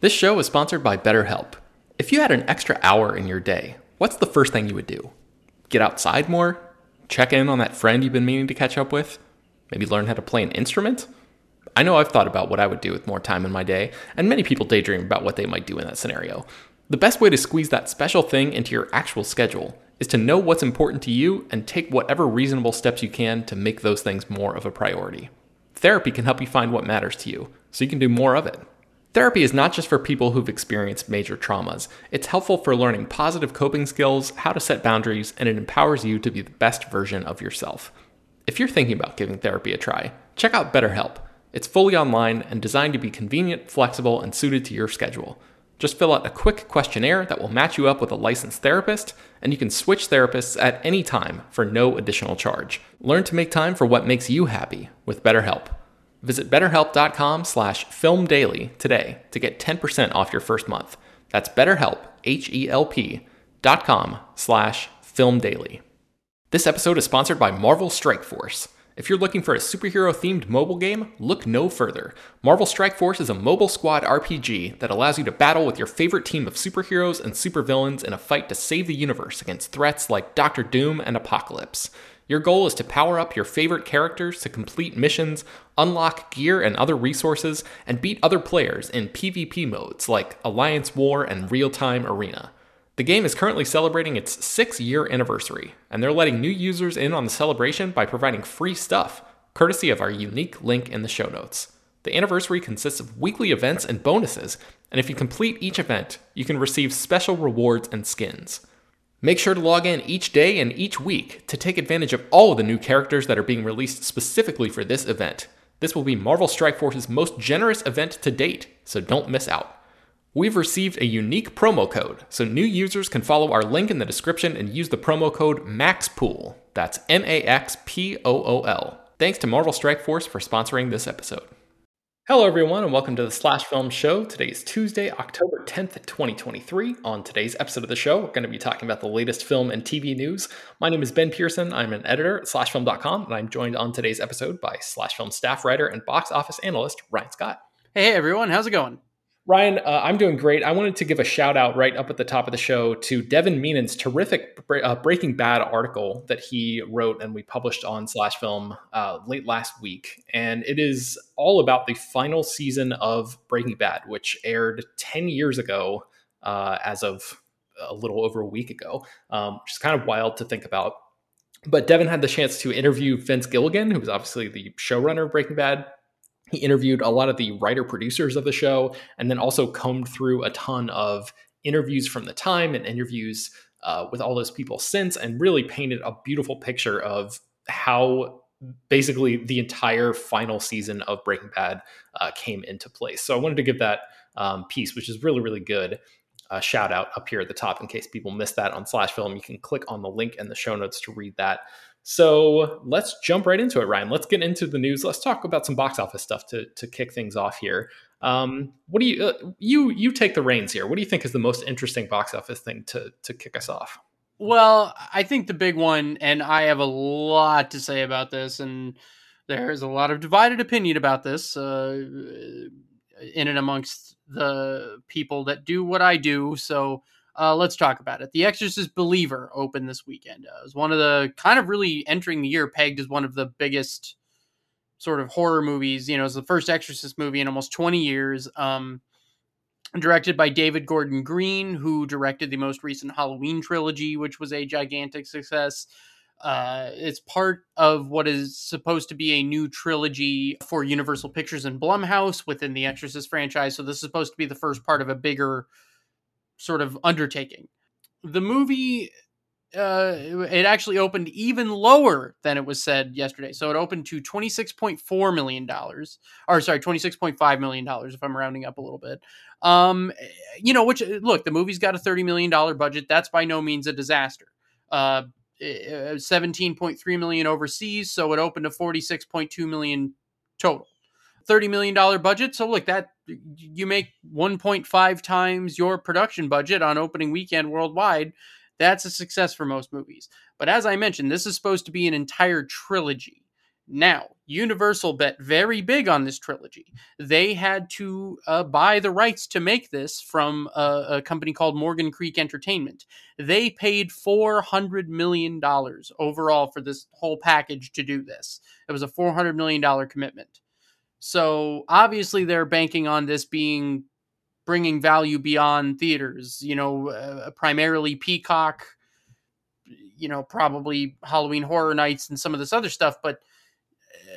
This show is sponsored by BetterHelp. If you had an extra hour in your day, what's the first thing you would do? Get outside more? Check in on that friend you've been meaning to catch up with? Maybe learn how to play an instrument? I know I've thought about what I would do with more time in my day, and many people daydream about what they might do in that scenario. The best way to squeeze that special thing into your actual schedule is to know what's important to you and take whatever reasonable steps you can to make those things more of a priority. Therapy can help you find what matters to you, so you can do more of it. Therapy is not just for people who've experienced major traumas. It's helpful for learning positive coping skills, how to set boundaries, and it empowers you to be the best version of yourself. If you're thinking about giving therapy a try, check out BetterHelp. It's fully online and designed to be convenient, flexible, and suited to your schedule. Just fill out a quick questionnaire that will match you up with a licensed therapist, and you can switch therapists at any time for no additional charge. Learn to make time for what makes you happy with BetterHelp. Visit betterhelp.com slash filmdaily today to get 10% off your first month. That's betterhelp, H-E-L-P dot com slash filmdaily. This episode is sponsored by Marvel Strike Force. If you're looking for a superhero-themed mobile game, look no further. Marvel Strike Force is a mobile squad RPG that allows you to battle with your favorite team of superheroes and supervillains in a fight to save the universe against threats like Doctor Doom and Apocalypse. Your goal is to power up your favorite characters to complete missions, unlock gear and other resources, and beat other players in PvP modes like Alliance War and Real Time Arena. The game is currently celebrating its six year anniversary, and they're letting new users in on the celebration by providing free stuff, courtesy of our unique link in the show notes. The anniversary consists of weekly events and bonuses, and if you complete each event, you can receive special rewards and skins. Make sure to log in each day and each week to take advantage of all of the new characters that are being released specifically for this event. This will be Marvel Strike Force's most generous event to date, so don't miss out. We've received a unique promo code, so new users can follow our link in the description and use the promo code MAXPOOL. That's M A X P O O L. Thanks to Marvel Strike Force for sponsoring this episode. Hello, everyone, and welcome to the Slash Film Show. Today is Tuesday, October 10th, 2023. On today's episode of the show, we're going to be talking about the latest film and TV news. My name is Ben Pearson. I'm an editor at slashfilm.com, and I'm joined on today's episode by Slash Film staff writer and box office analyst Ryan Scott. Hey, everyone, how's it going? Ryan, uh, I'm doing great. I wanted to give a shout out right up at the top of the show to Devin Meenan's terrific uh, Breaking Bad article that he wrote and we published on Slash Film uh, late last week. And it is all about the final season of Breaking Bad, which aired 10 years ago uh, as of a little over a week ago, um, which is kind of wild to think about. But Devin had the chance to interview Vince Gilligan, who was obviously the showrunner of Breaking Bad, he interviewed a lot of the writer producers of the show and then also combed through a ton of interviews from the time and interviews uh, with all those people since and really painted a beautiful picture of how basically the entire final season of Breaking Bad uh, came into place. So I wanted to give that um, piece, which is really, really good. Shout out up here at the top in case people missed that on Slash Film. You can click on the link in the show notes to read that. So let's jump right into it, Ryan. Let's get into the news. Let's talk about some box office stuff to to kick things off here. Um, what do you uh, you you take the reins here? What do you think is the most interesting box office thing to to kick us off? Well, I think the big one, and I have a lot to say about this, and there's a lot of divided opinion about this uh, in and amongst the people that do what I do. So uh, let's talk about it. The Exorcist Believer opened this weekend. Uh, it was one of the kind of really entering the year pegged as one of the biggest sort of horror movies. You know, it's the first Exorcist movie in almost 20 years. Um, directed by David Gordon Green, who directed the most recent Halloween trilogy, which was a gigantic success. Uh, it's part of what is supposed to be a new trilogy for Universal Pictures and Blumhouse within the Exorcist franchise. So this is supposed to be the first part of a bigger sort of undertaking. The movie uh, it actually opened even lower than it was said yesterday. So it opened to twenty six point four million dollars, or sorry, twenty six point five million dollars if I'm rounding up a little bit. Um, you know, which look, the movie's got a thirty million dollar budget. That's by no means a disaster. Uh, eh, seventeen point three million overseas, so it opened to forty six point two million total. $30 million budget. So look, that you make 1.5 times your production budget on opening weekend worldwide. That's a success for most movies. But as I mentioned, this is supposed to be an entire trilogy. Now, Universal bet very big on this trilogy. They had to uh, buy the rights to make this from a, a, company called Morgan Creek Entertainment. They paid $400 million overall for this whole package to do this. It was a $400 million commitment. So obviously, they're banking on this being bringing value beyond theaters, you know, uh, primarily Peacock, you know, probably Halloween Horror Nights and some of this other stuff, but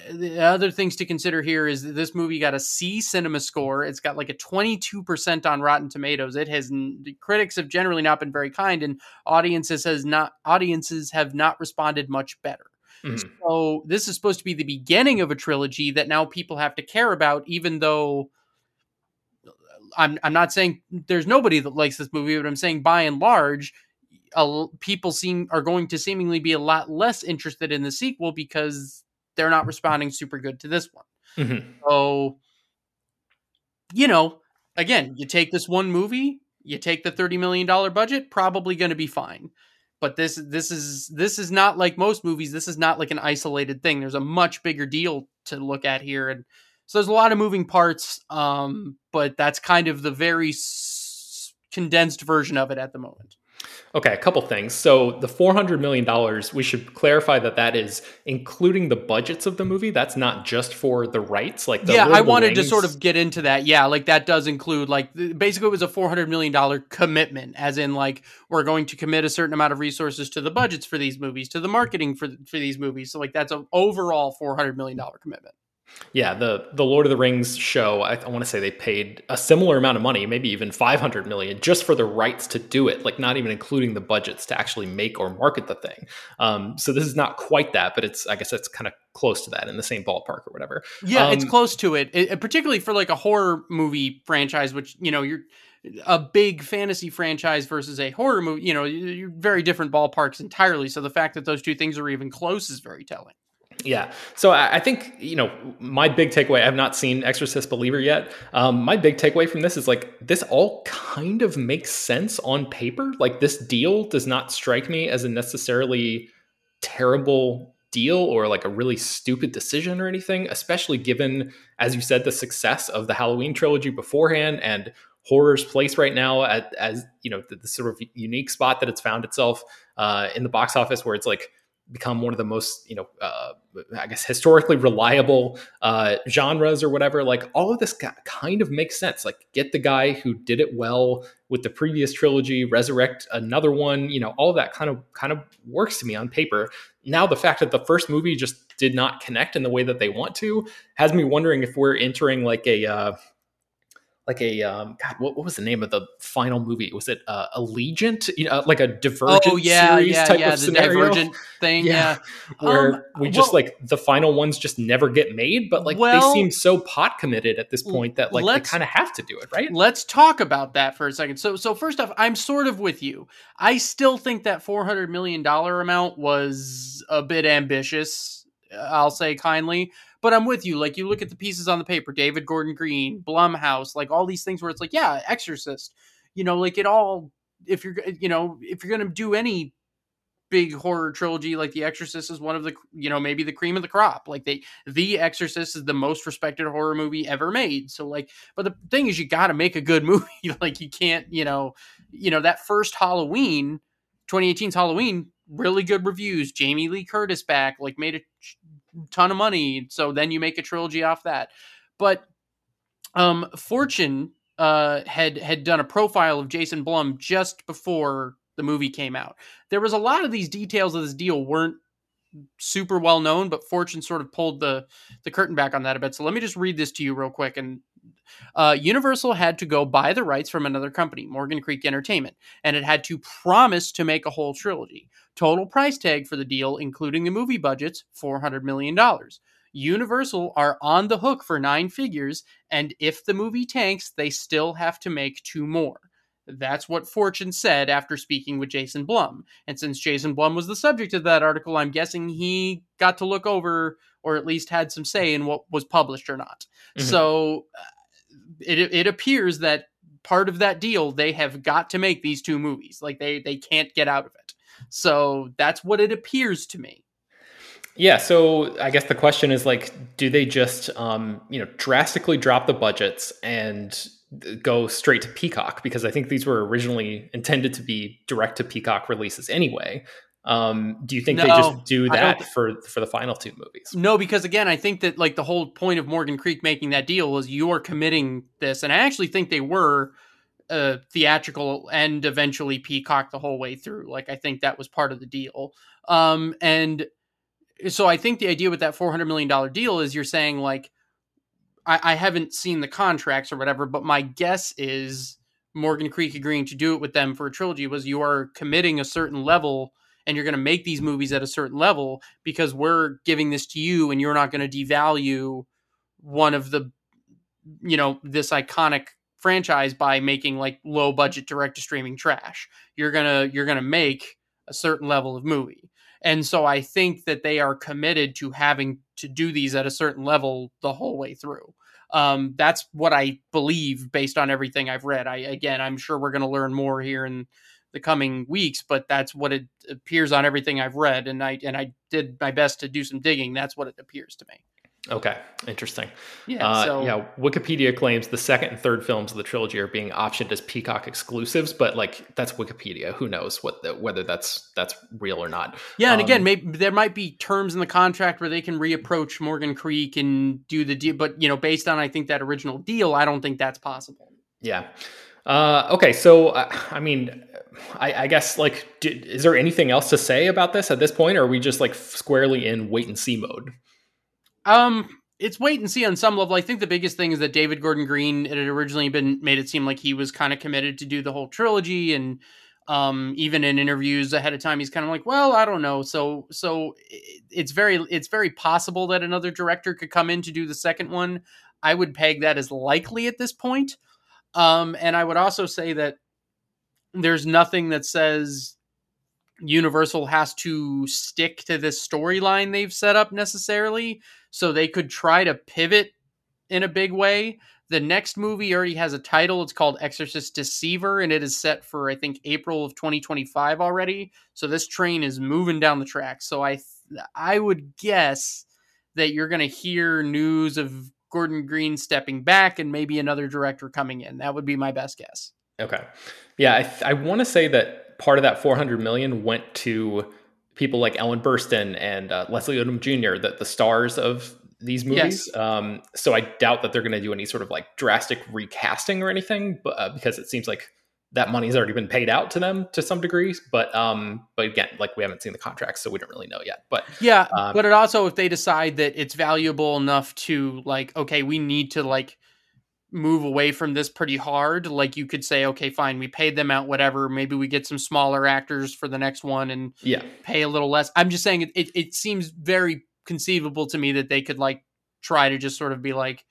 the other things to consider here is that this movie got a C cinema score. It's got like a 22% on Rotten Tomatoes. It has critics have generally not been very kind and audiences has not audiences have not responded much better. Mm-hmm. So this is supposed to be the beginning of a trilogy that now people have to care about even though I'm I'm not saying there's nobody that likes this movie, but I'm saying by and large people seem are going to seemingly be a lot less interested in the sequel because they're not responding super good to this one. Mm-hmm. So, you know, again, you take this one movie, you take the thirty million dollar budget, probably going to be fine. But this this is this is not like most movies. This is not like an isolated thing. There's a much bigger deal to look at here, and so there's a lot of moving parts. Um, but that's kind of the very s- condensed version of it at the moment. Okay, a couple things. So the four hundred million dollars, we should clarify that that is including the budgets of the movie. That's not just for the rights. Like yeah, I wanted to sort of get into that. Yeah, like that does include like basically it was a four hundred million dollar commitment, as in like we're going to commit a certain amount of resources to the budgets for these movies, to the marketing for for these movies. So like that's an overall four hundred million dollar commitment. Yeah, the the Lord of the Rings show, I, I want to say they paid a similar amount of money, maybe even 500 million just for the rights to do it, like not even including the budgets to actually make or market the thing. Um, so this is not quite that, but it's I guess it's kind of close to that in the same ballpark or whatever. Yeah, um, it's close to it. it, particularly for like a horror movie franchise, which you know you're a big fantasy franchise versus a horror movie. You know, you're very different ballparks entirely. So the fact that those two things are even close is very telling. Yeah. So I, think, you know, my big takeaway, I've not seen Exorcist Believer yet. Um, my big takeaway from this is like, this all kind of makes sense on paper. Like, this deal does not strike me as a necessarily terrible deal or like a really stupid decision or anything, especially given, as you said, the success of the Halloween trilogy beforehand and horror's place right now at, as, you know, the, the, sort of unique spot that it's found itself uh, in the box office where it's like, become one of the most you know uh, i guess historically reliable uh, genres or whatever like all of this kind of makes sense. Like get the guy who did it well with the previous trilogy resurrect another one you know all that kind of kind of works to me on paper. Now the fact that the first movie just did not connect in the way that they want to has me wondering if we're entering like a uh, like a um, God, what, what was the name of the final movie? Was it uh, Allegiant? You know, like a Divergent oh, yeah, series yeah, type yeah, of the scenario? Divergent thing, yeah, yeah. where um, we just well, like the final ones just never get made, but like well, they seem so pot committed at this point that like they kind of have to do it, right? Let's talk about that for a second. So, so first off, I'm sort of with you. I still think that 400 million dollar amount was a bit ambitious. I'll say kindly but I'm with you. Like you look at the pieces on the paper, David Gordon Green, Blumhouse, like all these things where it's like, yeah, Exorcist. You know, like it all. If you're, you know, if you're gonna do any big horror trilogy like The Exorcist is one of the you know maybe the cream of the crop. Like they The Exorcist is the most respected horror movie ever made. So like but the thing is you got to make a good movie. like you can't, you know, you know that first Halloween 2018's Halloween really good reviews. Jamie Lee Curtis back like made a ton of money. So then you make a trilogy off that. But um, Fortune uh, had had done a profile of Jason Blum just before the movie came out. There was a lot of these details of this deal weren't super well known, but Fortune sort of pulled the the curtain back on that a bit. So let me just read this to you real quick. And uh, Universal had to go buy the rights from another company, Morgan Creek Entertainment, and it had to promise to make a whole trilogy. Total price tag for the deal, including the movie budgets, $400 million. Universal are on the hook for nine figures, and if the movie tanks, they still have to make two more. That's what Fortune said after speaking with Jason Blum. And since Jason Blum was the subject of that article, I'm guessing he got to look over or at least had some say in what was published or not. Mm-hmm. So uh, it, it appears that part of that deal, they have got to make these two movies. Like they, they can't get out of it. So that's what it appears to me. Yeah, so I guess the question is like, do they just, um, you know, drastically drop the budgets and go straight to Peacock? Because I think these were originally intended to be direct to Peacock releases anyway. Um, do you think no, they just do that for for the final two movies? No, because again, I think that like the whole point of Morgan Creek making that deal was you are committing this, and I actually think they were uh, theatrical and eventually Peacock the whole way through. Like I think that was part of the deal. Um, and so I think the idea with that four hundred million dollar deal is you're saying like I, I haven't seen the contracts or whatever, but my guess is Morgan Creek agreeing to do it with them for a trilogy was you are committing a certain level and you're going to make these movies at a certain level because we're giving this to you and you're not going to devalue one of the you know this iconic franchise by making like low budget direct to streaming trash. You're going to you're going to make a certain level of movie. And so i think that they are committed to having to do these at a certain level the whole way through. Um, that's what i believe based on everything i've read. I again i'm sure we're going to learn more here in the coming weeks, but that's what it appears on everything I've read, and I and I did my best to do some digging. That's what it appears to me. Okay, interesting. Yeah, uh, so, yeah. Wikipedia claims the second and third films of the trilogy are being optioned as Peacock exclusives, but like that's Wikipedia. Who knows what the, whether that's that's real or not? Yeah, and um, again, maybe there might be terms in the contract where they can reapproach Morgan Creek and do the deal, but you know, based on I think that original deal, I don't think that's possible. Yeah. Uh, okay, so uh, I mean, I, I guess like, is there anything else to say about this at this point, or are we just like squarely in wait and see mode? Um, it's wait and see on some level. I think the biggest thing is that David Gordon Green it had originally been made it seem like he was kind of committed to do the whole trilogy, and um, even in interviews ahead of time, he's kind of like, well, I don't know. So, so it's very, it's very possible that another director could come in to do the second one. I would peg that as likely at this point. Um, and I would also say that there's nothing that says Universal has to stick to this storyline they've set up necessarily. So they could try to pivot in a big way. The next movie already has a title. It's called Exorcist Deceiver, and it is set for I think April of 2025 already. So this train is moving down the track. So I th- I would guess that you're going to hear news of Gordon Green stepping back and maybe another director coming in. That would be my best guess. Okay. Yeah, I, th- I want to say that part of that 400 million went to people like Ellen Burstyn and uh, Leslie Odom Jr., the, the stars of these movies. Yes. Um, so I doubt that they're going to do any sort of like drastic recasting or anything, but uh, because it seems like that money's already been paid out to them to some degrees. But um, but again, like we haven't seen the contracts, so we don't really know yet. But yeah, um, but it also if they decide that it's valuable enough to like, okay, we need to like move away from this pretty hard. Like you could say, okay, fine, we paid them out, whatever. Maybe we get some smaller actors for the next one and yeah, pay a little less. I'm just saying it, it, it seems very conceivable to me that they could like try to just sort of be like,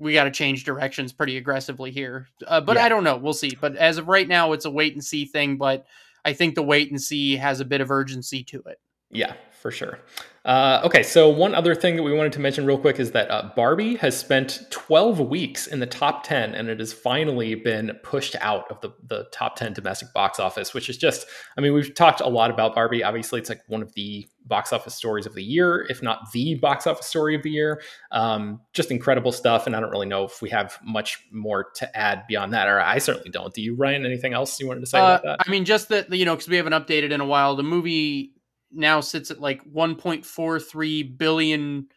we got to change directions pretty aggressively here. Uh, but yeah. I don't know. We'll see. But as of right now, it's a wait and see thing. But I think the wait and see has a bit of urgency to it. Yeah, for sure. Uh, okay, so one other thing that we wanted to mention real quick is that uh, Barbie has spent 12 weeks in the top 10, and it has finally been pushed out of the, the top 10 domestic box office, which is just, I mean, we've talked a lot about Barbie. Obviously, it's like one of the box office stories of the year, if not the box office story of the year. Um, just incredible stuff, and I don't really know if we have much more to add beyond that, or I certainly don't. Do you, Ryan? Anything else you wanted to say uh, about that? I mean, just that, you know, because we haven't updated in a while, the movie now sits at like 1.43 billion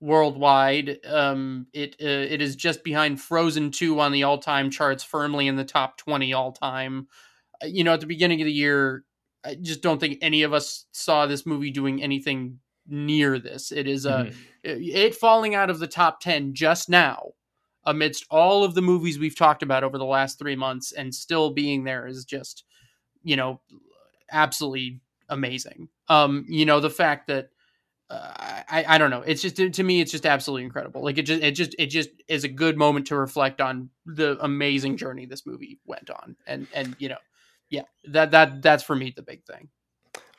worldwide. Um, it uh, it is just behind Frozen 2 on the all time charts, firmly in the top 20 all time. Uh, you know, at the beginning of the year, I just don't think any of us saw this movie doing anything near this. It is a mm-hmm. it, it falling out of the top 10 just now amidst all of the movies we've talked about over the last 3 months and still being there is just you know absolutely amazing. Um, you know, the fact that uh, I I don't know, it's just to me it's just absolutely incredible. Like it just it just it just is a good moment to reflect on the amazing journey this movie went on, and and you know, yeah, that that that's for me the big thing.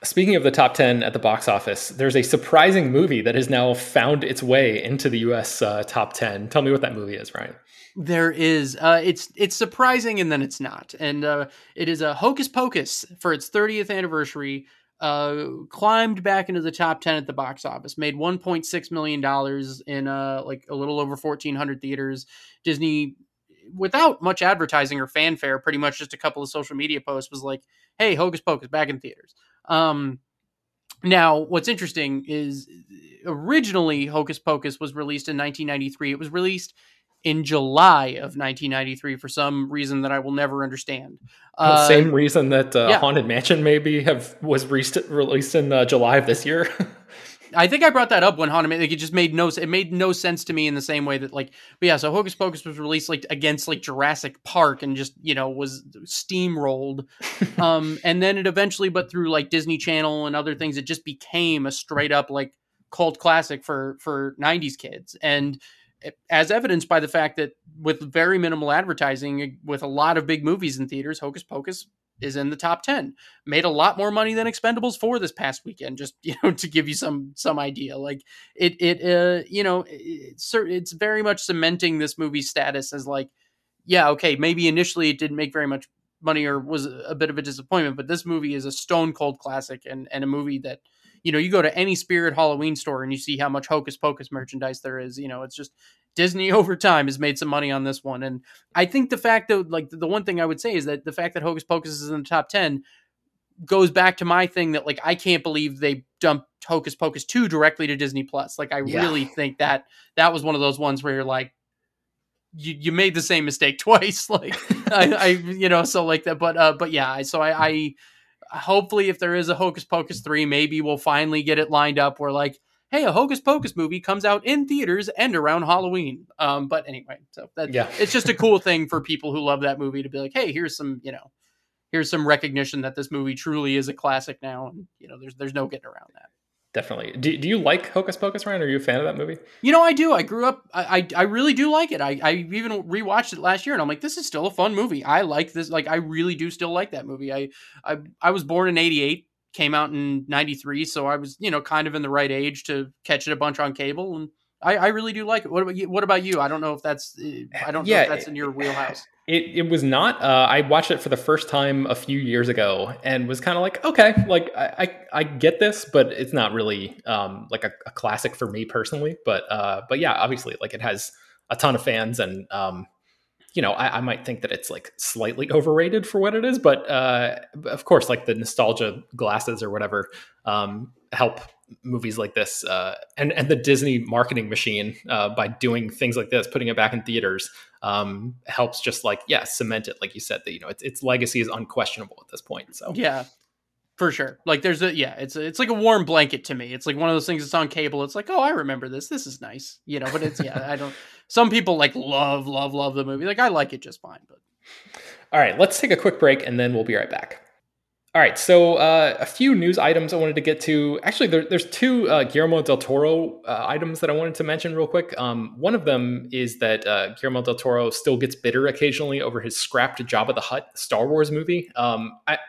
Speaking of the top 10 at the box office, there's a surprising movie that has now found its way into the US uh, top 10. Tell me what that movie is, Ryan. There is. Uh, it's it's surprising and then it's not. And uh, it is a Hocus Pocus for its 30th anniversary uh, climbed back into the top 10 at the box office, made 1.6 million dollars in uh like a little over 1400 theaters. Disney without much advertising or fanfare, pretty much just a couple of social media posts was like, "Hey, Hocus Pocus back in theaters." Um now, what's interesting is originally Hocus Pocus was released in 1993. It was released in July of 1993 for some reason that I will never understand. Uh, same reason that uh, yeah. Haunted Mansion maybe have was re- released in uh, July of this year. I think I brought that up when Haunted like it just made no it made no sense to me in the same way that like but yeah so Hocus Pocus was released like against like Jurassic Park and just you know was steamrolled. Um and then it eventually but through like Disney Channel and other things it just became a straight up like cult classic for for 90s kids. And as evidenced by the fact that with very minimal advertising with a lot of big movies in theaters Hocus Pocus is in the top 10 made a lot more money than expendables 4 this past weekend just you know to give you some some idea. Like it it uh you know it's it's very much cementing this movie's status as like yeah okay maybe initially it didn't make very much money or was a bit of a disappointment but this movie is a stone cold classic and and a movie that you know, you go to any Spirit Halloween store and you see how much Hocus Pocus merchandise there is. You know, it's just Disney over time has made some money on this one. And I think the fact that, like, the one thing I would say is that the fact that Hocus Pocus is in the top 10 goes back to my thing that, like, I can't believe they dumped Hocus Pocus 2 directly to Disney Plus. Like, I yeah. really think that that was one of those ones where you're like, you, you made the same mistake twice. Like, I, I, you know, so like that. But, uh, but yeah, so I, I, hopefully if there is a Hocus Pocus 3, maybe we'll finally get it lined up where like, hey, a Hocus Pocus movie comes out in theaters and around Halloween. Um, but anyway, so that yeah. it's just a cool thing for people who love that movie to be like, hey, here's some, you know, here's some recognition that this movie truly is a classic now. And you know, there's there's no getting around that. Definitely. Do, do you like Hocus Pocus, Ryan? Are you a fan of that movie? You know, I do. I grew up. I I, I really do like it. I, I even rewatched it last year, and I'm like, this is still a fun movie. I like this. Like, I really do still like that movie. I I I was born in '88, came out in '93, so I was you know kind of in the right age to catch it a bunch on cable, and I, I really do like it. What about you? What about you? I don't know if that's I don't yeah, know if that's in your wheelhouse. It, it was not. Uh, I watched it for the first time a few years ago and was kind of like, okay, like I, I, I get this, but it's not really um, like a, a, classic for me personally. But uh, but yeah, obviously, like it has a ton of fans, and um, you know, I, I might think that it's like slightly overrated for what it is. But uh, of course, like the nostalgia glasses or whatever um, help movies like this uh, and and the Disney marketing machine uh, by doing things like this, putting it back in theaters, um, helps just like yeah cement it, like you said that you know its its legacy is unquestionable at this point. So yeah, for sure. Like there's a yeah, it's a, it's like a warm blanket to me. It's like one of those things that's on cable. It's like oh I remember this. This is nice, you know. But it's yeah, I don't. Some people like love love love the movie. Like I like it just fine, but. All right, let's take a quick break and then we'll be right back. All right, so uh, a few news items I wanted to get to. Actually, there, there's two uh, Guillermo del Toro uh, items that I wanted to mention real quick. Um, one of them is that uh, Guillermo del Toro still gets bitter occasionally over his scrapped Jabba the Hutt Star Wars movie. Um, I,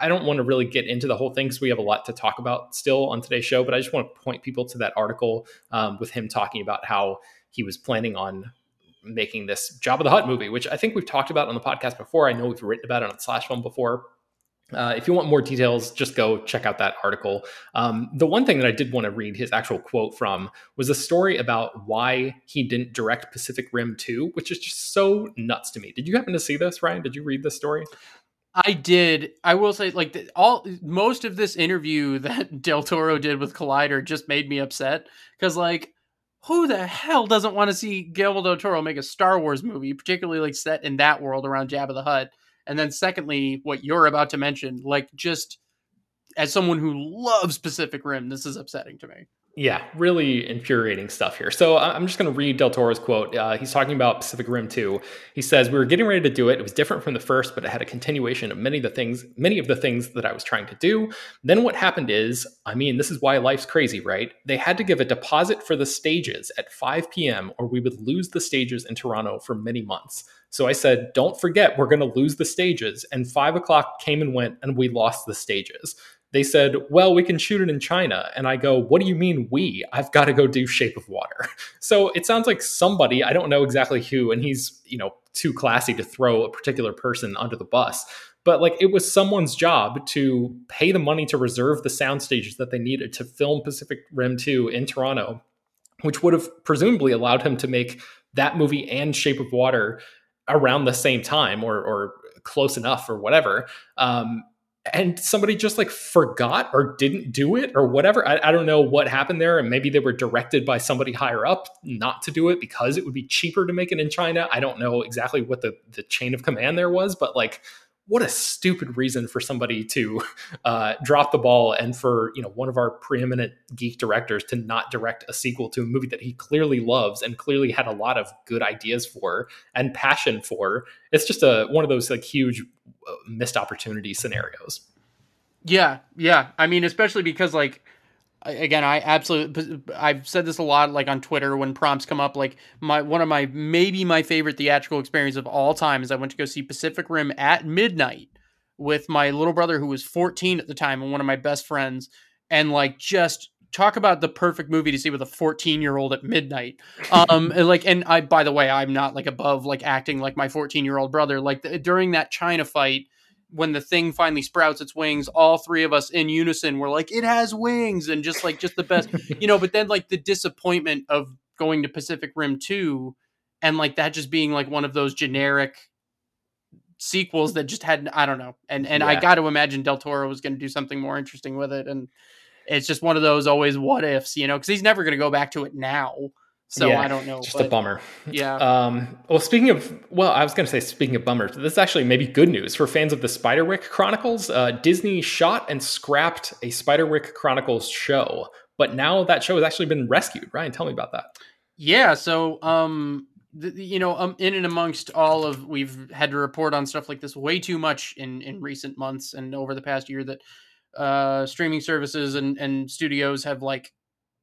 I don't want to really get into the whole thing because we have a lot to talk about still on today's show, but I just want to point people to that article um, with him talking about how he was planning on making this Jabba the Hutt movie, which I think we've talked about on the podcast before. I know we've written about it on Slash Film before uh, if you want more details, just go check out that article. Um, the one thing that I did want to read his actual quote from was a story about why he didn't direct Pacific Rim 2, which is just so nuts to me. Did you happen to see this, Ryan? Did you read this story? I did. I will say, like all most of this interview that Del Toro did with Collider just made me upset because, like, who the hell doesn't want to see Guillermo del Toro make a Star Wars movie, particularly like set in that world around Jabba the Hutt? And then secondly, what you're about to mention, like just as someone who loves Pacific Rim, this is upsetting to me. Yeah, really infuriating stuff here. So I'm just going to read Del Toro's quote. Uh, he's talking about Pacific Rim 2. He says, "We were getting ready to do it. It was different from the first, but it had a continuation of many of the things, many of the things that I was trying to do. Then what happened is, I mean, this is why life's crazy, right? They had to give a deposit for the stages at 5 p.m., or we would lose the stages in Toronto for many months." So I said, don't forget, we're going to lose the stages. And five o'clock came and went, and we lost the stages. they said, "Well, we can shoot it in China." And I go, "What do you mean we? I've got to go do Shape of Water." So it sounds like somebody, I don't know exactly who, and he's, you know, too classy to throw a particular person under the bus, but like it was someone's job to pay the money to reserve the sound stages that they needed to film Pacific Rim 2 in Toronto, which would have presumably allowed him to make that movie and Shape of Water around the same time or or close enough or whatever. Um, and somebody just like forgot or didn't do it or whatever. I, I, don't know what happened there. And maybe they were directed by somebody higher up not to do it because it would be cheaper to make it in China. I don't know exactly what the, the chain of command there was, but like what a stupid reason for somebody to uh, drop the ball and for you know one of our preeminent geek directors to not direct a sequel to a movie that he clearly loves and clearly had a lot of good ideas for and passion for. It's just a one of those like huge uh, missed opportunity scenarios. Yeah yeah. I mean especially because like again i absolutely i've said this a lot like on twitter when prompts come up like my one of my maybe my favorite theatrical experience of all time is i went to go see pacific rim at midnight with my little brother who was 14 at the time and one of my best friends and like just talk about the perfect movie to see with a 14 year old at midnight. Um and like and i by the way i'm not like above like acting like my 14 year old brother. Like during that china fight when the thing finally sprouts its wings, all three of us in unison were like, "It has wings," and just like just the best, you know. But then like the disappointment of going to Pacific Rim two, and like that just being like one of those generic sequels that just had I don't know, and and yeah. I got to imagine Del Toro was going to do something more interesting with it, and it's just one of those always what ifs, you know, because he's never going to go back to it now. So yeah, I don't know. Just but, a bummer. Yeah. Um, well, speaking of, well, I was going to say, speaking of bummers, this is actually maybe good news for fans of the Spiderwick Chronicles. Uh, Disney shot and scrapped a Spiderwick Chronicles show, but now that show has actually been rescued. Ryan, tell me about that. Yeah. So, um, you know, um, in and amongst all of, we've had to report on stuff like this way too much in in recent months and over the past year that uh, streaming services and and studios have like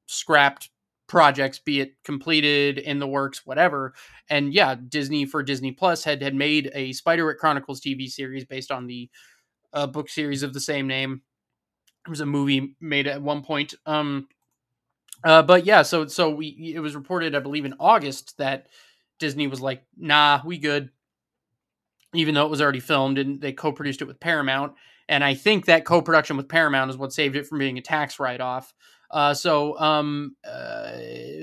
scrapped projects, be it completed in the works, whatever. And yeah, Disney for Disney Plus had had made a Spiderwick Chronicles TV series based on the uh, book series of the same name. There was a movie made at one point. Um, uh, but yeah, so so we it was reported, I believe, in August that Disney was like, "Nah, we good," even though it was already filmed, and they co-produced it with Paramount. And I think that co-production with Paramount is what saved it from being a tax write-off. Uh, so um, uh,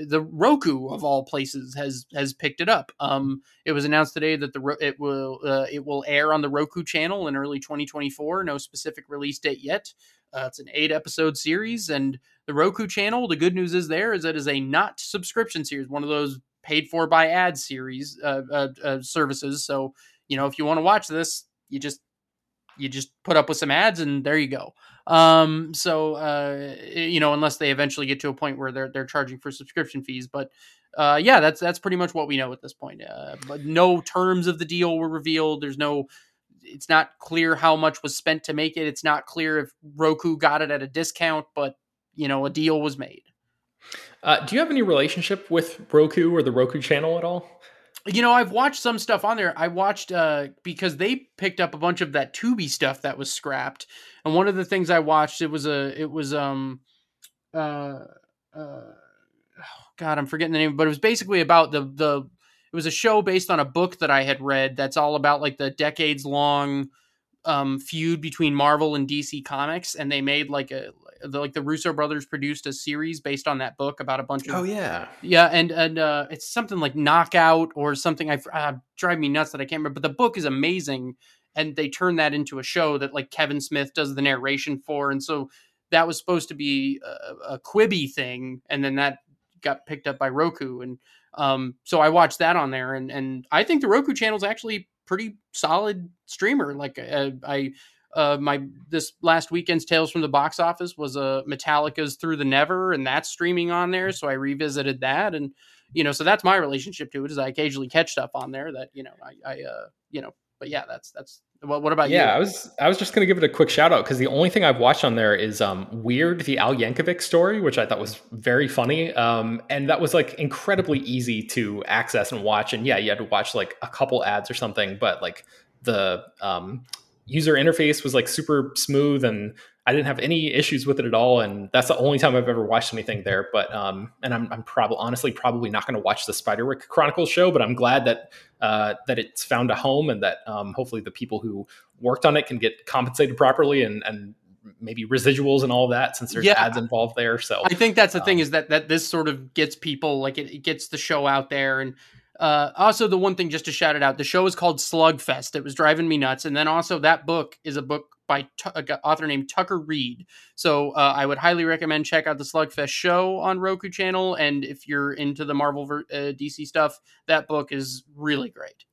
the Roku of all places has has picked it up. Um, it was announced today that the it will uh, it will air on the Roku channel in early 2024. No specific release date yet. Uh, it's an eight episode series, and the Roku channel. The good news is there is that is a not subscription series, one of those paid for by ad series uh, uh, services. So you know if you want to watch this, you just you just put up with some ads and there you go. Um, so uh, you know, unless they eventually get to a point where they're they're charging for subscription fees, but uh, yeah, that's that's pretty much what we know at this point. Uh, but no terms of the deal were revealed. There's no. It's not clear how much was spent to make it. It's not clear if Roku got it at a discount, but you know, a deal was made. Uh, do you have any relationship with Roku or the Roku channel at all? You know, I've watched some stuff on there. I watched uh because they picked up a bunch of that Quibi stuff that was scrapped. And one of the things I watched it was a it was um uh uh oh god, I'm forgetting the name, but it was basically about the the it was a show based on a book that I had read that's all about like the decades long um feud between Marvel and DC Comics and they made like a the, like the Russo brothers produced a series based on that book about a bunch of oh yeah. Yeah and and uh, it's something like Knockout or something I uh, drive me nuts that I can't remember but the book is amazing and they turned that into a show that like Kevin Smith does the narration for and so that was supposed to be a, a Quibi thing and then that got picked up by Roku and um so I watched that on there and and I think the Roku channel is actually pretty solid streamer like uh, I uh, my this last weekend's Tales from the Box Office was uh, Metallica's Through the Never, and that's streaming on there. So I revisited that, and you know, so that's my relationship to it. Is I occasionally catch stuff on there that you know I, I uh, you know, but yeah, that's that's. Well, what about yeah, you? Yeah, I was I was just gonna give it a quick shout out because the only thing I've watched on there is um, Weird, the Al Yankovic story, which I thought was very funny, um, and that was like incredibly easy to access and watch. And yeah, you had to watch like a couple ads or something, but like the um, user interface was like super smooth and I didn't have any issues with it at all, and that's the only time I've ever watched anything there. But um, and I'm, I'm probably honestly probably not going to watch the Spiderwick Chronicles show, but I'm glad that uh, that it's found a home and that um, hopefully the people who worked on it can get compensated properly and and maybe residuals and all that since there's yeah. ads involved there. So I think that's the um, thing is that that this sort of gets people like it, it gets the show out there and uh, also, the one thing just to shout it out, the show is called Slugfest. It was driving me nuts, and then also that book is a book by an author named Tucker Reed. So uh, I would highly recommend check out the Slugfest show on Roku channel, and if you're into the Marvel uh, DC stuff, that book is really great.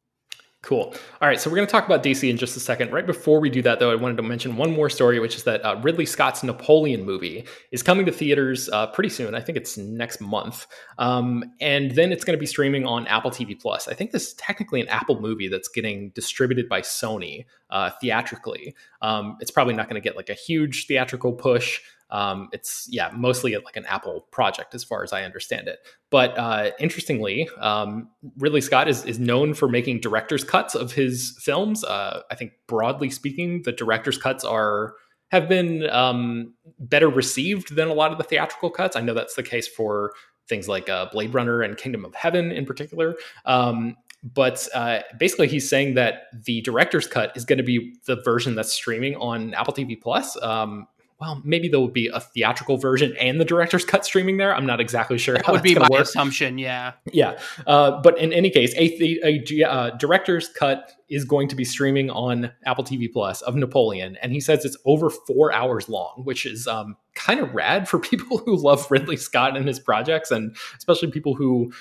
Cool. All right, so we're going to talk about DC in just a second. Right before we do that, though, I wanted to mention one more story, which is that uh, Ridley Scott's Napoleon movie is coming to theaters uh, pretty soon. I think it's next month, um, and then it's going to be streaming on Apple TV Plus. I think this is technically an Apple movie that's getting distributed by Sony uh, theatrically. Um, it's probably not going to get like a huge theatrical push. Um, it's yeah, mostly like an Apple project as far as I understand it. But uh, interestingly, um, Ridley Scott is is known for making director's cuts of his films. Uh, I think broadly speaking, the director's cuts are have been um, better received than a lot of the theatrical cuts. I know that's the case for things like uh, Blade Runner and Kingdom of Heaven in particular. Um, but uh, basically, he's saying that the director's cut is going to be the version that's streaming on Apple TV Plus. Um, well, maybe there will be a theatrical version and the director's cut streaming there. I'm not exactly sure. That would be my work. assumption. Yeah. Yeah. Uh, but in any case, a, a, a uh, director's cut is going to be streaming on Apple TV Plus of Napoleon, and he says it's over four hours long, which is um, kind of rad for people who love Ridley Scott and his projects, and especially people who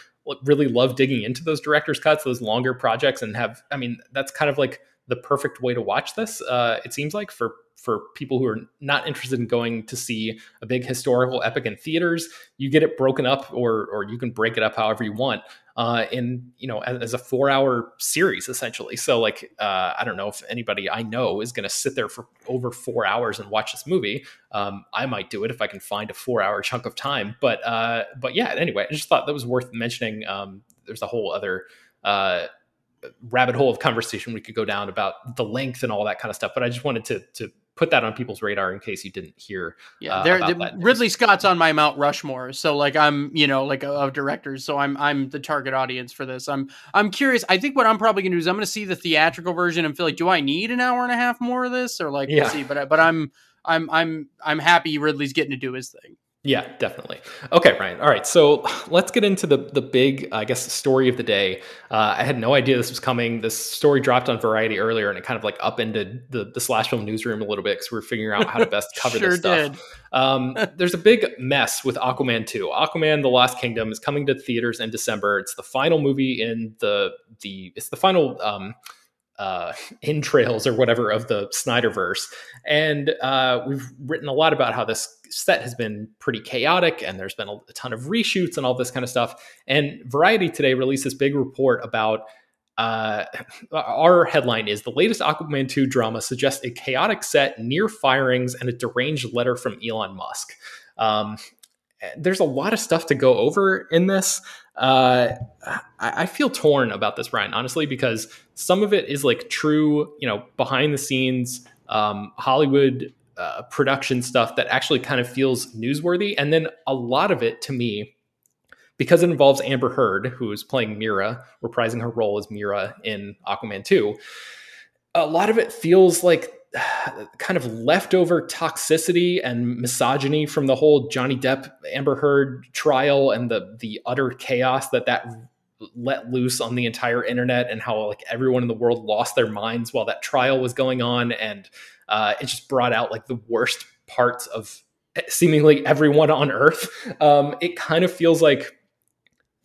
really love digging into those director's cuts, those longer projects, and have. I mean, that's kind of like the perfect way to watch this. Uh, it seems like for for people who are not interested in going to see a big historical epic in theaters, you get it broken up, or or you can break it up however you want, uh, in you know as, as a four hour series essentially. So like uh, I don't know if anybody I know is going to sit there for over four hours and watch this movie. Um, I might do it if I can find a four hour chunk of time, but uh, but yeah. Anyway, I just thought that was worth mentioning. Um, there's a whole other uh, rabbit hole of conversation we could go down about the length and all that kind of stuff. But I just wanted to to put that on people's radar in case you didn't hear. Yeah, uh, the, Ridley Scott's on my Mount Rushmore, so like I'm, you know, like of directors, so I'm I'm the target audience for this. I'm I'm curious. I think what I'm probably gonna do is I'm gonna see the theatrical version and feel like, do I need an hour and a half more of this, or like, yeah. we'll see. But but I'm I'm I'm I'm happy Ridley's getting to do his thing. Yeah, definitely. Okay, Ryan. All right, so let's get into the the big, I guess, story of the day. Uh, I had no idea this was coming. This story dropped on Variety earlier, and it kind of like upended the the slash film newsroom a little bit because we are figuring out how to best cover sure this stuff. Um, there's a big mess with Aquaman 2. Aquaman: The Lost Kingdom is coming to theaters in December. It's the final movie in the the it's the final. Um, uh, entrails or whatever of the Snyderverse. And uh, we've written a lot about how this set has been pretty chaotic and there's been a, a, ton of reshoots and all this kind of stuff. And Variety today released this big report about. Uh, our headline is the latest Aquaman 2 drama suggests a chaotic set, near firings, and a deranged letter from Elon Musk. Um, there's a lot of stuff to go over in this. Uh, I, I, feel torn about this, Ryan, honestly, because some of it is like true, you know, behind the scenes um, Hollywood uh, production stuff that actually kind of feels newsworthy, and then a lot of it to me. Because it involves Amber Heard, who is playing Mira, reprising her role as Mira in Aquaman 2, a lot of it feels like kind of leftover toxicity and misogyny from the whole Johnny Depp Amber Heard trial and the the utter chaos that that let loose on the entire internet and how like everyone in the world lost their minds while that trial was going on and uh, it just brought out like the worst parts of seemingly everyone on earth um, it kind of feels like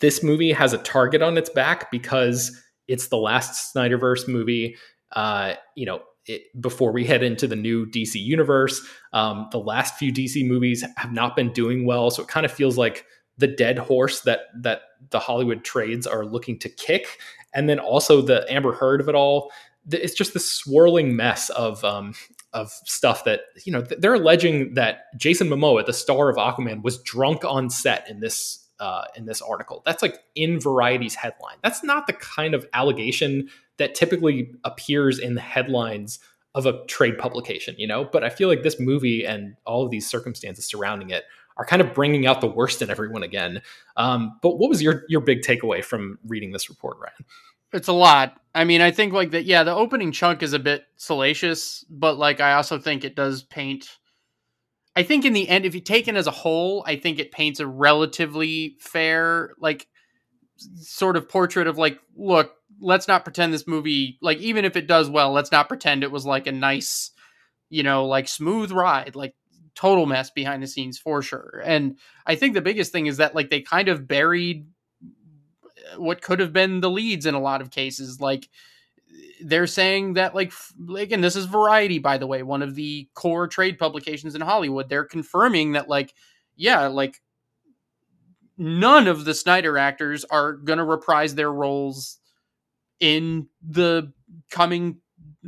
this movie has a target on its back because it's the last snyderverse movie uh, you know it, before we head into the new DC universe. Um, the last few DC movies have not been doing well, so it kind of feels like the dead horse that that the Hollywood trades are looking to kick, and then also the Amber Heard of it all. It's just this swirling mess of um, of stuff that you know they're alleging that Jason Momoa, the star of Aquaman, was drunk on set in this uh, in this article. That's like in Variety's headline. That's not the kind of allegation that typically appears in the headlines of a trade publication, you know. But I feel like this movie and all of these circumstances surrounding it are kind of bringing out the worst in everyone again. Um, but what was your your big takeaway from reading this report, Ryan? It's a lot. I mean, I think like that. Yeah, the opening chunk is a bit salacious, but like I also think it does paint. I think in the end, if you take it as a whole, I think it paints a relatively fair, like, sort of portrait of like, look, let's not pretend this movie, like, even if it does well, let's not pretend it was like a nice, you know, like smooth ride. Like, total mess behind the scenes for sure. And I think the biggest thing is that like they kind of buried uh, what could have been the leads in a lot of cases. Like they're saying that like and this is Variety by the way, one of the core trade publications in Hollywood. They're confirming that like yeah, like none of the Snyder actors are going to reprise their roles in the coming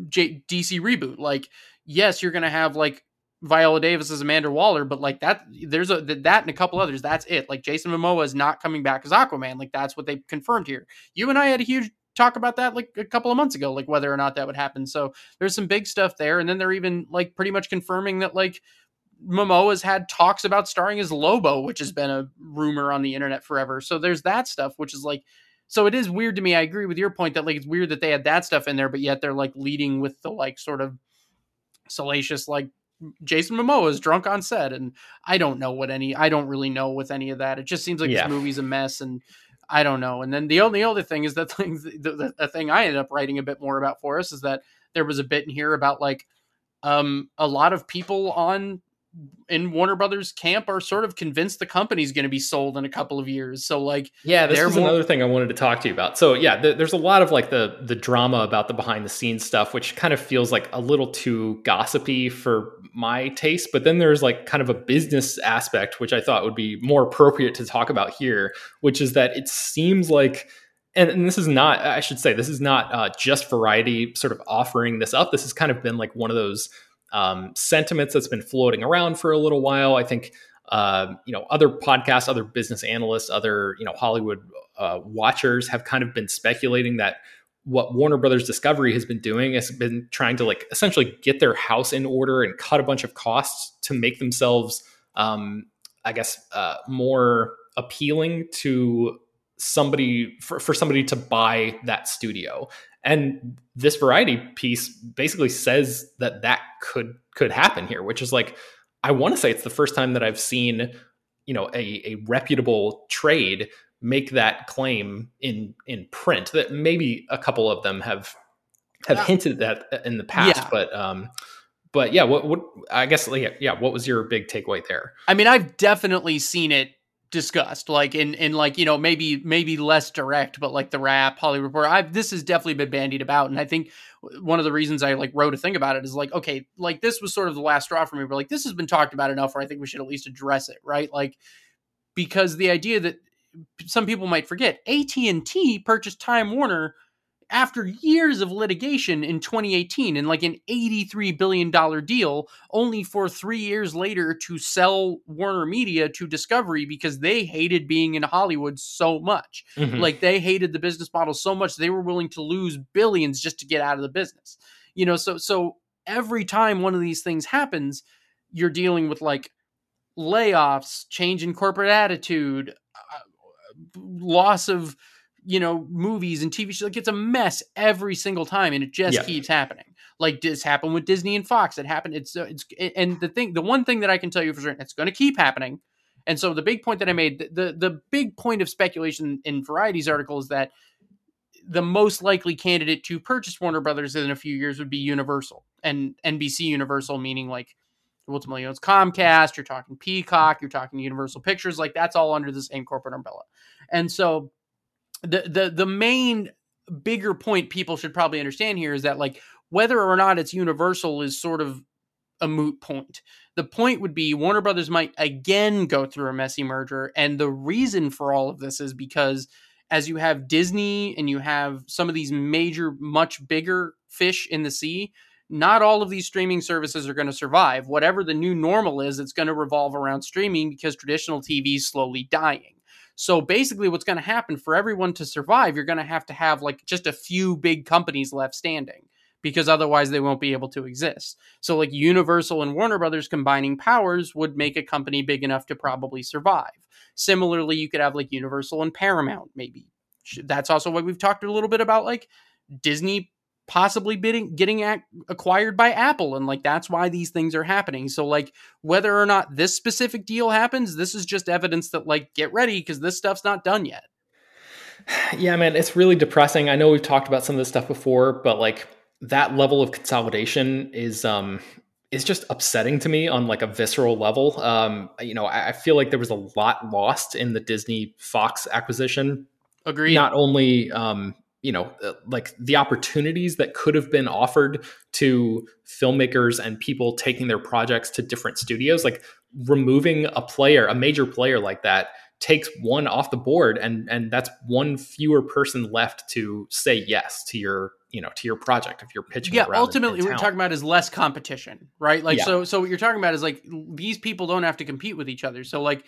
J- DC reboot. Like yes, you're going to have like Viola Davis as Amanda Waller, but like that, there's a that and a couple others. That's it. Like Jason Momoa is not coming back as Aquaman. Like that's what they confirmed here. You and I had a huge talk about that like a couple of months ago, like whether or not that would happen. So there's some big stuff there, and then they're even like pretty much confirming that like Momoa's had talks about starring as Lobo, which has been a rumor on the internet forever. So there's that stuff, which is like. So it is weird to me. I agree with your point that like it's weird that they had that stuff in there, but yet they're like leading with the like sort of salacious like Jason Momoa is drunk on set, and I don't know what any. I don't really know with any of that. It just seems like yeah. this movie's a mess, and I don't know. And then the only other thing is that thing, the, the, the thing I ended up writing a bit more about for us is that there was a bit in here about like um, a lot of people on in Warner Brothers camp are sort of convinced the company's going to be sold in a couple of years. So like, yeah, this is more- another thing I wanted to talk to you about. So yeah, th- there's a lot of like the the drama about the behind the scenes stuff, which kind of feels like a little too gossipy for my taste. But then there's like kind of a business aspect, which I thought would be more appropriate to talk about here, which is that it seems like. And, and this is not, I should say, this is not uh, just Variety sort of offering this up. This has kind of been like one of those um, sentiments that's been floating around for a little while. I think uh, you know other podcasts, other business analysts, other you know Hollywood uh, watchers have kind of been speculating that what Warner Brothers Discovery has been doing has been trying to like essentially get their house in order and cut a bunch of costs to make themselves, um, I guess, uh, more appealing to somebody for, for somebody to buy that studio and this variety piece basically says that that could could happen here which is like i want to say it's the first time that i've seen you know a, a reputable trade make that claim in in print that maybe a couple of them have have hinted at that in the past yeah. but um but yeah what what i guess yeah, yeah what was your big takeaway there i mean i've definitely seen it discussed like in in like you know maybe maybe less direct but like the Wrap hollywood report i've this has definitely been bandied about and i think one of the reasons i like wrote a thing about it is like okay like this was sort of the last straw for me but like this has been talked about enough where i think we should at least address it right? Like because the idea that some people might forget at&t purchased time warner after years of litigation in 2018 and like an $83 billion deal, only for three years later to sell Warner Media to Discovery because they hated being in Hollywood so much. Mm-hmm. Like they hated the business model so much they were willing to lose billions just to get out of the business. You know, so so every time one of these things happens, you're dealing with like layoffs, change in corporate attitude, uh, loss of you know movies and TV shows. Like it's a mess every single time, and it just yeah. keeps happening. Like this happened with Disney and Fox. It happened. It's uh, it's and the thing, the one thing that I can tell you for certain, it's going to keep happening. And so the big point that I made, the the big point of speculation in Variety's article is that the most likely candidate to purchase Warner Brothers in a few years would be Universal and NBC Universal, meaning like ultimately owns Comcast. You're talking Peacock. You're talking Universal Pictures. Like that's all under the same corporate umbrella. And so the the the main bigger point people should probably understand here is that like whether or not it's universal is sort of a moot point. The point would be Warner Brothers might again go through a messy merger and the reason for all of this is because as you have Disney and you have some of these major much bigger fish in the sea, not all of these streaming services are going to survive. Whatever the new normal is, it's going to revolve around streaming because traditional TV is slowly dying. So basically, what's going to happen for everyone to survive, you're going to have to have like just a few big companies left standing. because otherwise they won't be able to exist. So like Universal and Warner Brothers combining powers would make a company big enough to probably survive. Similarly, you could have like Universal and Paramount maybe. That's also what we've talked a little bit about like Disney possibly bidding getting ac- acquired by Apple and like that's why these things are happening. So like whether or not this specific deal happens, this is just evidence that like get ready cuz this stuff's not done yet. Yeah, man, it's really depressing. I know we've talked about some of this stuff before, but like that level of consolidation is um is just upsetting to me on like a visceral level. Um, you know, I, I feel like there was a lot lost in the Disney Fox acquisition. Agreed. Not only um, you know, uh, like the opportunities that could have been offered to filmmakers and people taking their projects to different studios, like removing a player, a major player like that takes one off the board and and that's one fewer person left to say yes to your you know to your project if you're pitching yeah ultimately what you're talking about is less competition right? Like yeah. so so what you're talking about is like these people don't have to compete with each other. So like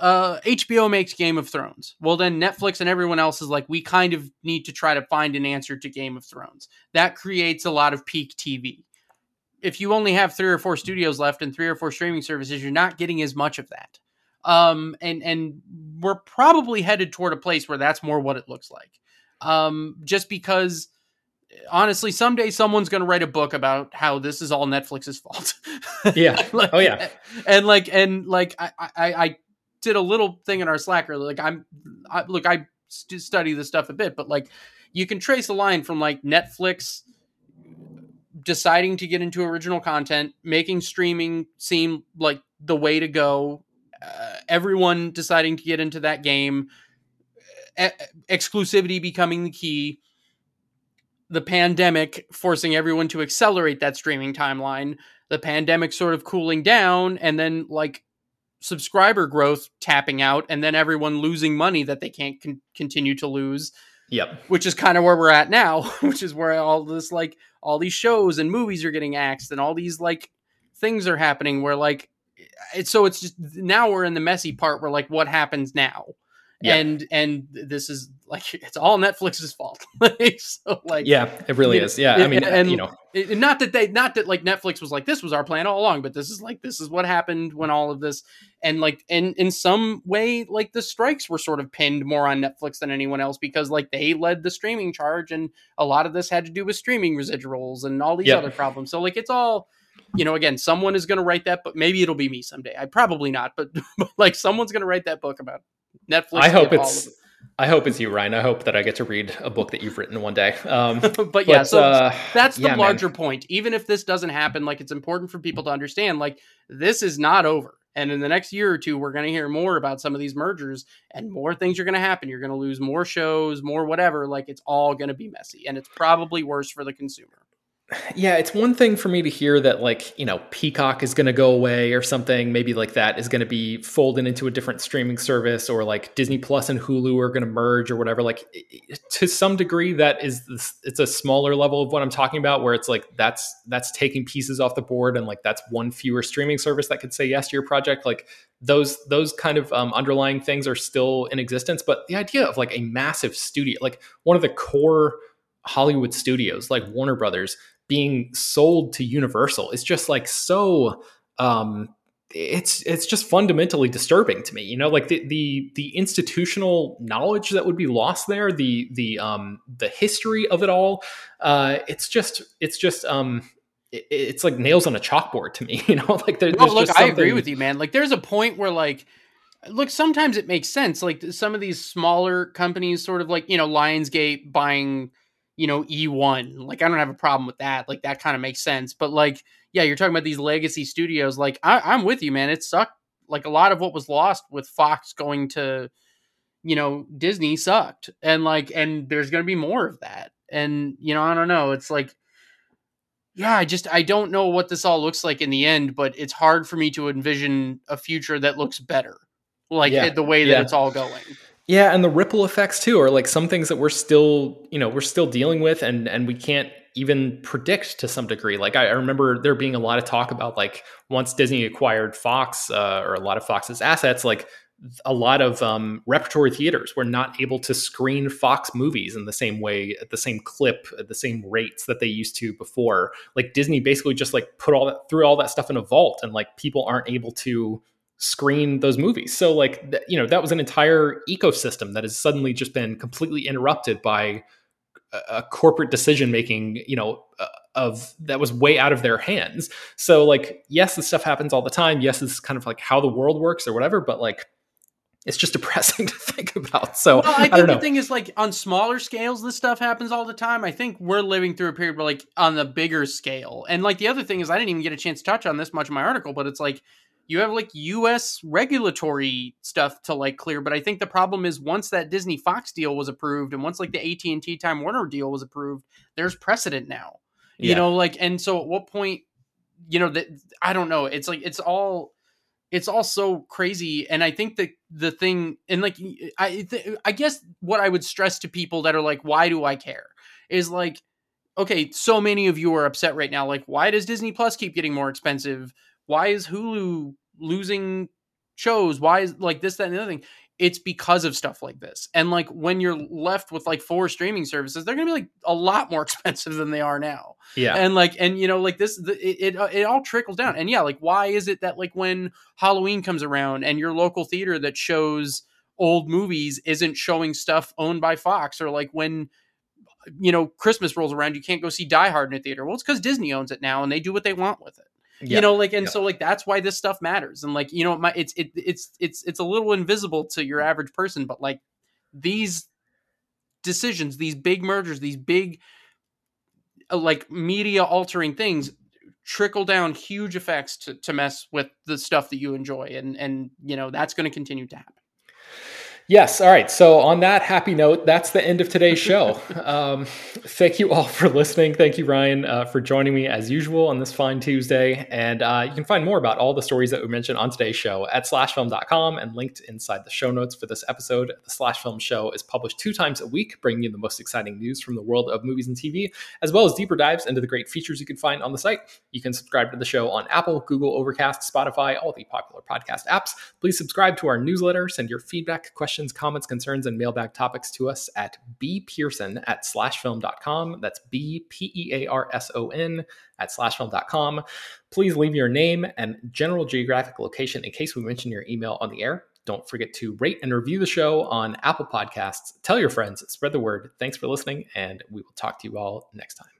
uh, HBO makes Game of Thrones. Well, then Netflix and everyone else is like, we kind of need to try to find an answer to Game of Thrones. That creates a lot of peak TV. If you only have three or four studios left and three or four streaming services, you're not getting as much of that. Um, and and we're probably headed toward a place where that's more what it looks like. Um, just because honestly, someday someone's going to write a book about how this is all Netflix's fault. yeah. like, oh yeah. And like, and like, I, I, I did a little thing in our Slacker. Like, I'm, I, look, I st- study this stuff a bit, but like, you can trace a line from like Netflix deciding to get into original content, making streaming seem like the way to go. Uh, everyone deciding to get into that game, e- exclusivity becoming the key, the pandemic forcing everyone to accelerate that streaming timeline, the pandemic sort of cooling down, and then like subscriber growth tapping out, and then everyone losing money that they can't con- continue to lose. Yep. Which is kind of where we're at now, which is where all this like all these shows and movies are getting axed and all these like things are happening where like it's so it's just now we're in the messy part where like what happens now yeah. and and this is like it's all netflix's fault so like yeah it really is yeah i mean and, you know it, not that they not that like netflix was like this was our plan all along but this is like this is what happened when all of this and like and in some way like the strikes were sort of pinned more on netflix than anyone else because like they led the streaming charge and a lot of this had to do with streaming residuals and all these yep. other problems so like it's all you know, again, someone is going to write that but Maybe it'll be me someday. I probably not, but, but like someone's going to write that book about Netflix. I hope it's. It. I hope it's you, Ryan. I hope that I get to read a book that you've written one day. Um, but, but, yeah, so uh, that's the yeah, larger man. point. Even if this doesn't happen, like it's important for people to understand, like this is not over. And in the next year or two, we're going to hear more about some of these mergers and more things are going to happen. You're going to lose more shows, more whatever. Like it's all going to be messy and it's probably worse for the consumer yeah, it's one thing for me to hear that like, you know, Peacock is going to go away or something, maybe like that is going to be folded into a different streaming service or like Disney Plus and Hulu are going to merge or whatever. Like to some degree that is it's a smaller level of what I'm talking about where it's like that's that's taking pieces off the board and like that's one fewer streaming service that could say yes to your project. Like those those kind of um, underlying things are still in existence, but the idea of like a massive studio, like one of the core Hollywood studios like Warner Brothers being sold to Universal. Is just like so um it's it's just fundamentally disturbing to me you know? Like the the the institutional knowledge that would be lost there the the um the history of it all uh it's just it's just um it, it's like nails on a chalkboard to me you know? Like there, no, look i agree with you man. Like there's a point where like look sometimes it makes sense. Like some of these smaller companies sort of like you know lionsgate buying you know, E1. Like, I don't have a problem with that. Like, that kind of makes sense. But, like, yeah, you're talking about these legacy studios. Like, I, am with you, man. It sucked. Like, a lot of what was lost with Fox going to, you know, Disney sucked. And, like, and there's going to be more of that. And, you know, I don't know. It's like, yeah, I just, I don't know what this all looks like in the end, but it's hard for me to envision a future that looks better. Like, yeah. the way that yeah. it's all going. Yeah, and the ripple effects too are like some things that we're still, you know, we're still dealing with and and we can't even predict to some degree. Like I, I remember there being a lot of talk about like once Disney acquired Fox uh, or a lot of Fox's assets, like a lot of um, repertory theaters were not able to screen Fox movies in the same way, at the same clip, at the same rates that they used to before. Like Disney basically just like put all that threw all that stuff in a vault, and like people aren't able to screen those movies. So like th- you know that was an entire ecosystem that has suddenly just been completely interrupted by a, a corporate decision making. You know. Uh, of that was way out of their hands. So like yes, this stuff happens all the time. Yes, it's kind of like how the world works or whatever, but like it's just depressing to think about. So well, I think I the thing is like on smaller scales, this stuff happens all the time. I think we're living through a period where like on the bigger scale, and like the other thing is I didn't even get a chance to touch on this much in my article, but it's like you have like U.S. regulatory stuff to like clear. But I think the problem is once that Disney Fox deal was approved, and once like the AT and T Time Warner deal was approved, there's precedent now. Yeah. You know, like, and so at what point, you know, that I don't know. It's like it's all it's all so crazy and i think that the thing and like i th- i guess what i would stress to people that are like why do i care is like okay so many of you are upset right now like why does disney plus keep getting more expensive why is hulu losing shows why is like this that and the other thing it's because of stuff like this. And like when you're left with like four streaming services, they're going to be like a lot more expensive than they are now. Yeah. And like, and you know, like this, the, it, it, uh, it all trickles down. And yeah, like, why is it that like when Halloween comes around and your local theater that shows old movies isn't showing stuff owned by Fox or like when, you know, Christmas rolls around, you can't go see Die Hard in a theater. Well, it's because Disney owns it now and they do what they want with it yeah. you know like and yeah. so like that's why this stuff matters and like you know my it's it, it's it's it's a little invisible to your average person but like these decisions these big mergers these big uh, like media altering things trickle down huge effects to, to mess with the stuff that you enjoy and and you know that's going to continue to happen Yes. All right. So, on that happy note, that's the end of today's show. um, thank you all for listening. Thank you, Ryan, uh, for joining me as usual on this fine Tuesday. And uh, you can find more about all the stories that we mentioned on today's show at slashfilm.com and linked inside the show notes for this episode. The Slash Film Show is published two times a week, bringing you the most exciting news from the world of movies and TV, as well as deeper dives into the great features you can find on the site. You can subscribe to the show on Apple, Google, Overcast, Spotify, all the popular podcast apps. Please subscribe to our newsletter, send your feedback, questions questions, comments, concerns, and mailbag topics to us at bpearson at slashfilm.com. That's B P E A R S O N at slashfilm.com. Please leave your name and general geographic location in case we mention your email on the air. Don't forget to rate and review the show on Apple Podcasts. Tell your friends, spread the word. Thanks for listening, and we will talk to you all next time.